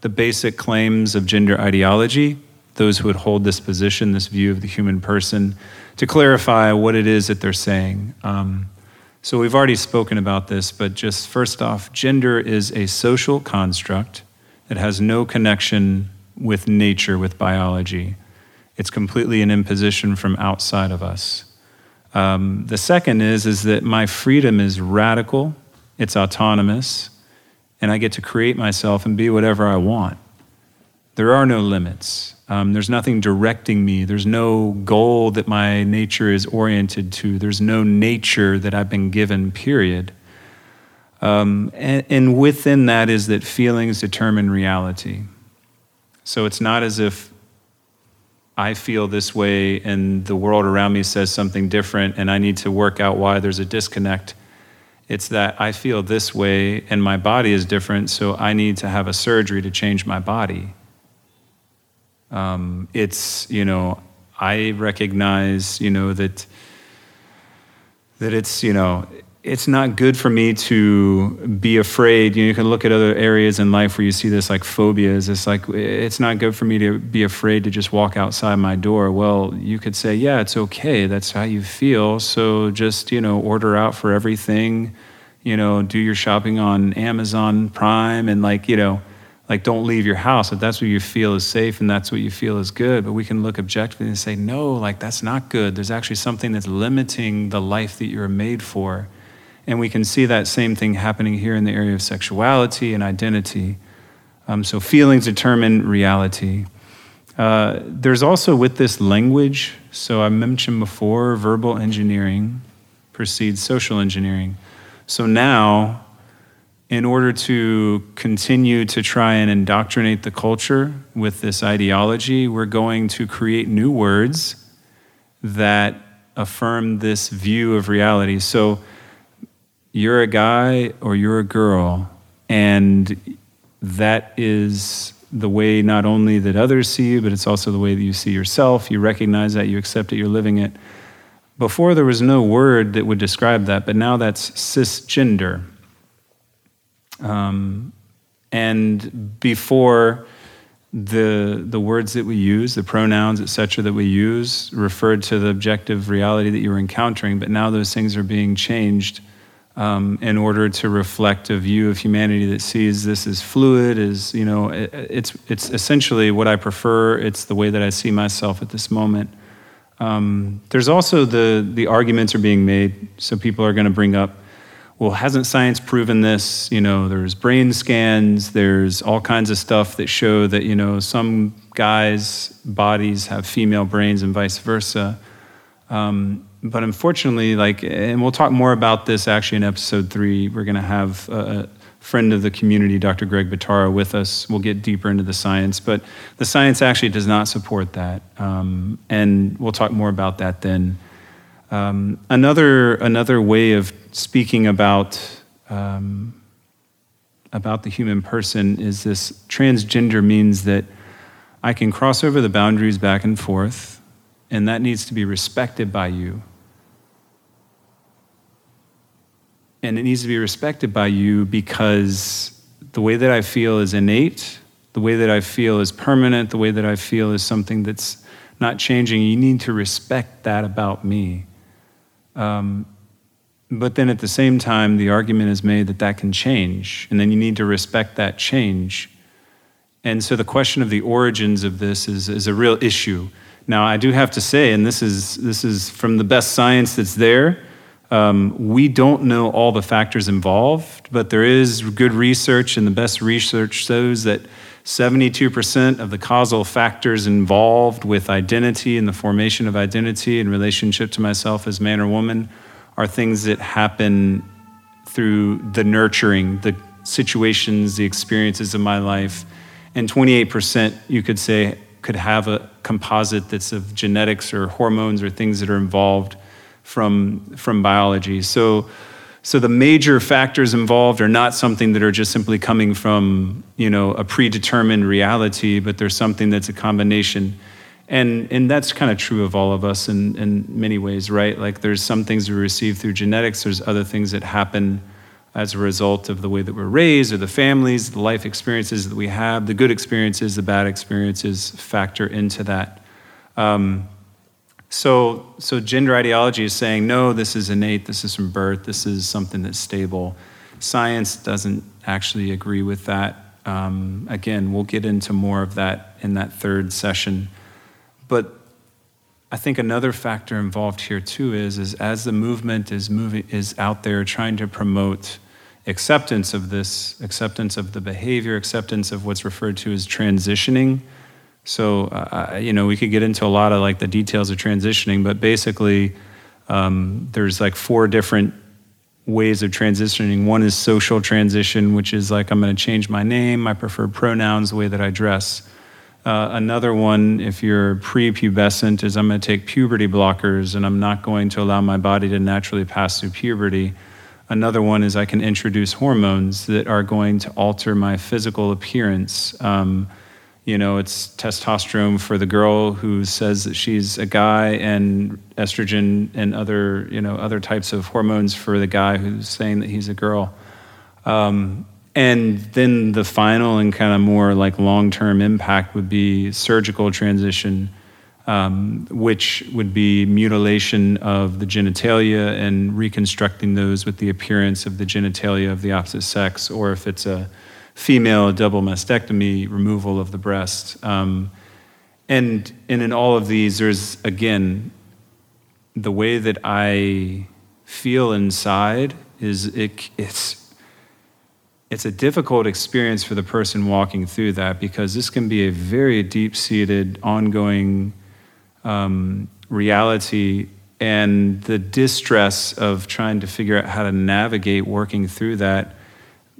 the basic claims of gender ideology those who would hold this position, this view of the human person, to clarify what it is that they're saying. Um, so we've already spoken about this, but just first off, gender is a social construct that has no connection with nature, with biology. It's completely an imposition from outside of us. Um, the second is, is that my freedom is radical, it's autonomous, and I get to create myself and be whatever I want. There are no limits. Um, there's nothing directing me. There's no goal that my nature is oriented to. There's no nature that I've been given, period. Um, and, and within that is that feelings determine reality. So it's not as if I feel this way and the world around me says something different and I need to work out why there's a disconnect. It's that I feel this way and my body is different, so I need to have a surgery to change my body. Um, it's, you know, I recognize, you know, that that it's, you know, it's not good for me to be afraid. You, know, you can look at other areas in life where you see this like phobias. It's like it's not good for me to be afraid to just walk outside my door. Well, you could say, yeah, it's okay. That's how you feel. So just you know, order out for everything. You know, do your shopping on Amazon Prime and like you know, like don't leave your house if that's what you feel is safe and that's what you feel is good but we can look objectively and say no like that's not good there's actually something that's limiting the life that you're made for and we can see that same thing happening here in the area of sexuality and identity um, so feelings determine reality uh, there's also with this language so i mentioned before verbal engineering precedes social engineering. So now, in order to continue to try and indoctrinate the culture with this ideology, we're going to create new words that affirm this view of reality. So you're a guy or you're a girl, and that is the way not only that others see you, but it's also the way that you see yourself. You recognize that, you accept it, you're living it. Before, there was no word that would describe that, but now that's cisgender. Um, and before, the, the words that we use, the pronouns, etc., that we use, referred to the objective reality that you were encountering, but now those things are being changed um, in order to reflect a view of humanity that sees this as fluid, as you know, it, it's it's essentially what I prefer. It's the way that I see myself at this moment. Um, there's also the the arguments are being made, so people are going to bring up, well, hasn't science proven this? You know, there's brain scans, there's all kinds of stuff that show that you know some guys' bodies have female brains and vice versa. Um, but unfortunately, like, and we'll talk more about this actually in episode three. We're going to have a friend of the community, Dr. Greg Bottaro, with us. We'll get deeper into the science, but the science actually does not support that, um, and we'll talk more about that then. Um, another another way of speaking about um, about the human person is this transgender means that I can cross over the boundaries back and forth, and that needs to be respected by you. And it needs to be respected by you because the way that I feel is innate, the way that I feel is permanent, the way that I feel is something that's not changing. You need to respect that about me. Um, but then at the same time, the argument is made that that can change, and then you need to respect that change. And so the question of the origins of this is, is a real issue. Now, I do have to say, and this is, this is from the best science that's there, um, we don't know all the factors involved, but there is good research, and the best research shows that 72% of the causal factors involved with identity and the formation of identity in relationship to myself as man or woman are things that happen through the nurturing, the situations, the experiences of my life. And 28%, you could say, could have a composite that's of genetics or hormones or things that are involved from, from biology. So, so the major factors involved are not something that are just simply coming from you know, a predetermined reality, but there's something that's a combination. And, and that's kind of true of all of us in, in many ways, right? Like there's some things we receive through genetics, there's other things that happen as a result of the way that we're raised or the families, the life experiences that we have, the good experiences, the bad experiences factor into that. Um, so, so gender ideology is saying, no, this is innate, this is from birth, this is something that's stable. Science doesn't actually agree with that. Um, again, we'll get into more of that in that third session. But I think another factor involved here too is, is as the movement is moving is out there trying to promote acceptance of this, acceptance of the behavior, acceptance of what's referred to as transitioning so, uh, you know, we could get into a lot of like the details of transitioning, but basically, um, there's like four different ways of transitioning. One is social transition, which is like I'm going to change my name, my preferred pronouns, the way that I dress. Uh, another one, if you're prepubescent, is I'm going to take puberty blockers and I'm not going to allow my body to naturally pass through puberty. Another one is I can introduce hormones that are going to alter my physical appearance. Um, you know, it's testosterone for the girl who says that she's a guy, and estrogen and other, you know, other types of hormones for the guy who's saying that he's a girl. Um, and then the final and kind of more like long-term impact would be surgical transition, um, which would be mutilation of the genitalia and reconstructing those with the appearance of the genitalia of the opposite sex, or if it's a female double mastectomy, removal of the breast. Um, and, and in all of these, there's again, the way that I feel inside is it, it's, it's a difficult experience for the person walking through that because this can be a very deep seated, ongoing um, reality and the distress of trying to figure out how to navigate working through that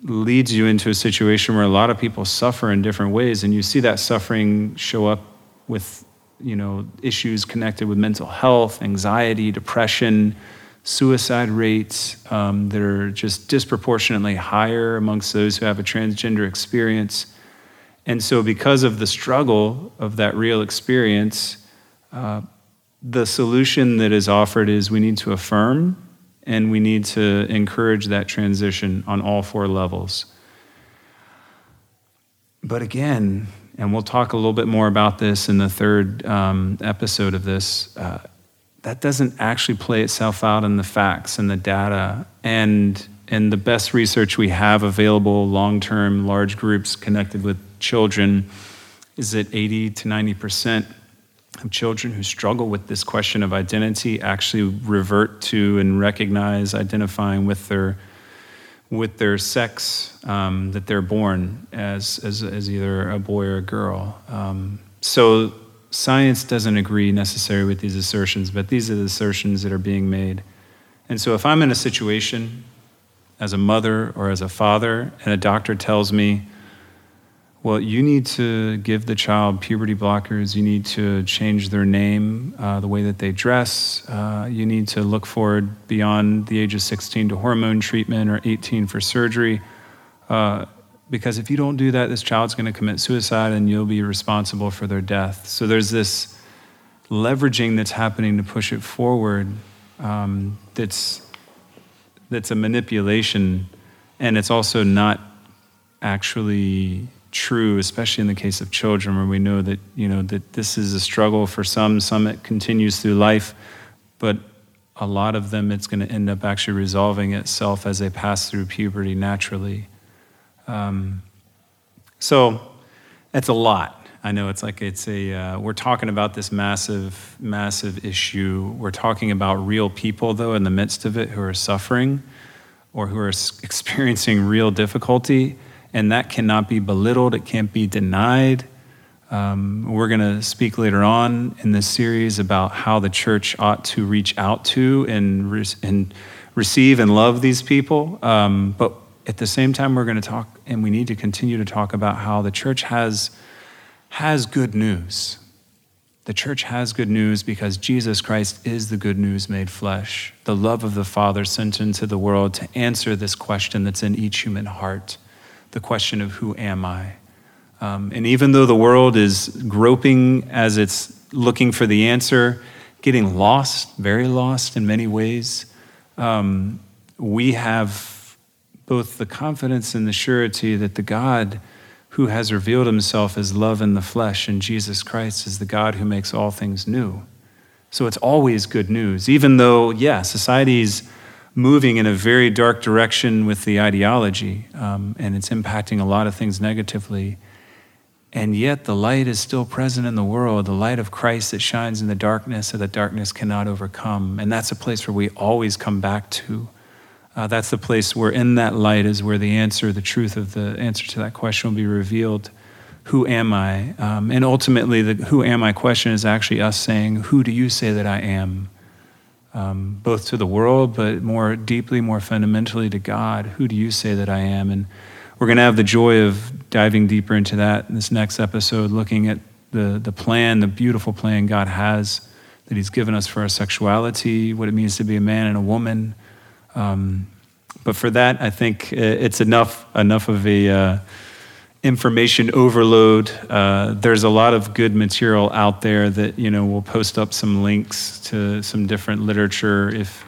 leads you into a situation where a lot of people suffer in different ways and you see that suffering show up with you know issues connected with mental health anxiety depression suicide rates um, that are just disproportionately higher amongst those who have a transgender experience. And so because of the struggle of that real experience uh, the solution that is offered is we need to affirm and we need to encourage that transition on all four levels. But again, and we'll talk a little bit more about this in the third um, episode of this, uh, that doesn't actually play itself out in the facts and the data. And, and the best research we have available, long term, large groups connected with children, is that 80 to 90 percent of children who struggle with this question of identity actually revert to and recognize identifying with their with their sex um, that they're born as, as, as either a boy or a girl. Um, so science doesn't agree necessarily with these assertions, but these are the assertions that are being made. And so if I'm in a situation as a mother or as a father and a doctor tells me, well, you need to give the child puberty blockers. You need to change their name, uh, the way that they dress. Uh, you need to look forward beyond the age of 16 to hormone treatment or 18 for surgery. Uh, because if you don't do that, this child's going to commit suicide and you'll be responsible for their death. So there's this leveraging that's happening to push it forward um, that's, that's a manipulation, and it's also not actually true, especially in the case of children, where we know that you know that this is a struggle for some. Some it continues through life, but a lot of them it's going to end up actually resolving itself as they pass through puberty naturally. Um, so it's a lot. I know it's like it's a. Uh, we're talking about this massive, massive issue. We're talking about real people, though, in the midst of it, who are suffering or who are experiencing real difficulty and that cannot be belittled, it can't be denied. Um, we're going to speak later on in this series about how the church ought to reach out to and, re- and receive and love these people. Um, but at the same time, we're going to talk, and we need to continue to talk about how the church has, has good news. The church has good news because Jesus Christ is the good news made flesh, the love of the Father sent into the world to answer this question that's in each human heart the question of who am I? Um, and even though the world is groping as it's looking for the answer, getting lost, very lost in many ways, um, we have both the confidence and the surety that the God who has revealed himself as love in the flesh and Jesus Christ is the God who makes all things new. So it's always good news, even though, yeah, society's moving in a very dark direction with the ideology, um, and it's impacting a lot of things negatively. And yet, the light is still present in the world, the light of Christ that shines in the darkness so that darkness cannot overcome. And that's a place where we always come back to. Uh, that's the place where, in that light, is where the answer, the truth of the answer to that question will be revealed. Who am I? Um, and ultimately, the who am I question is actually us saying, Who do you say that I am? Um, both to the world, but more deeply, more fundamentally to God. Who do you say that I am? And we're going to have the joy of diving deeper into that in this next episode, looking at the, the plan, the beautiful plan God has that He's given us for our sexuality, what it means to be a man and a woman. Um, but for that, I think it's enough enough of a uh, information overload. Uh, there's a lot of good material out there that you know we'll post up some links to some different literature if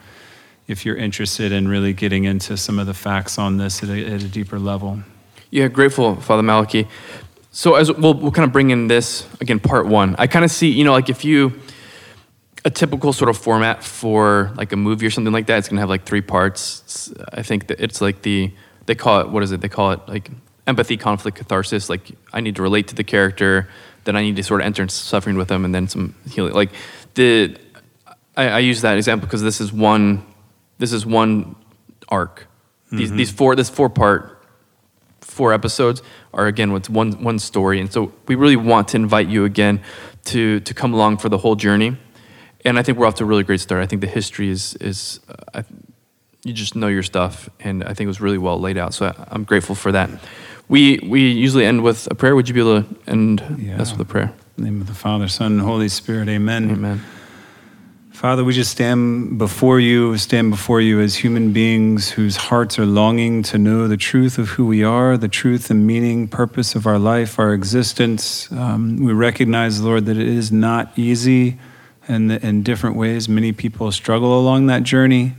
if you're interested in really getting into some of the facts on this at a, at a deeper level. Yeah, grateful, Father Malachi. So as we'll, we'll kind of bring in this again, part one. I kind of see, you know, like if you a typical sort of format for like a movie or something like that, it's gonna have like three parts. I think that it's like the they call it what is it? They call it like empathy, conflict, catharsis. Like I need to relate to the character, then I need to sort of enter into suffering with them, and then some healing. Like the I, I use that example because this is one this is one arc. These mm-hmm. these four this four part four episodes are again what's one one story, and so we really want to invite you again to to come along for the whole journey. and I think we're off to a really great start. I think the history is is uh, I, you just know your stuff, and I think it was really well laid out. So I, I'm grateful for that. We we usually end with a prayer. Would you be able to end Yeah. us with a prayer? In the name of the Father, Son, and Holy Spirit, amen. Amen. Father, we just stand before you, stand before you as human beings whose hearts are longing to know the truth of who we are, the truth and meaning, purpose of our life, our existence. Um, we recognize, Lord, that it is not easy, and in different ways, many people struggle along that journey.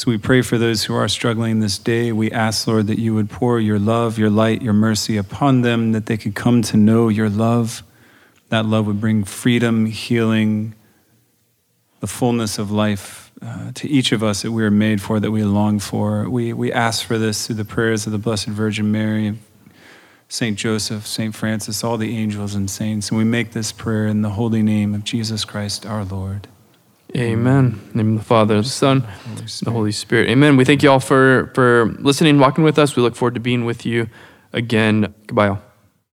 So we pray for those who are struggling this day. We ask, Lord, that you would pour your love, your light, your mercy upon them, that they could come to know your love. That love would bring freedom, healing, the fullness of life uh, to each of us that we are made for, that we long for. We, we ask for this through the prayers of the Blessed Virgin Mary, St. Joseph, St. Francis, all the angels and saints. And we make this prayer in the holy name of Jesus Christ our Lord. Amen. In the name of the Father, the Son, Holy the Holy Spirit. Amen. We thank you all for for listening, and walking with us. We look forward to being with you again. Goodbye, all.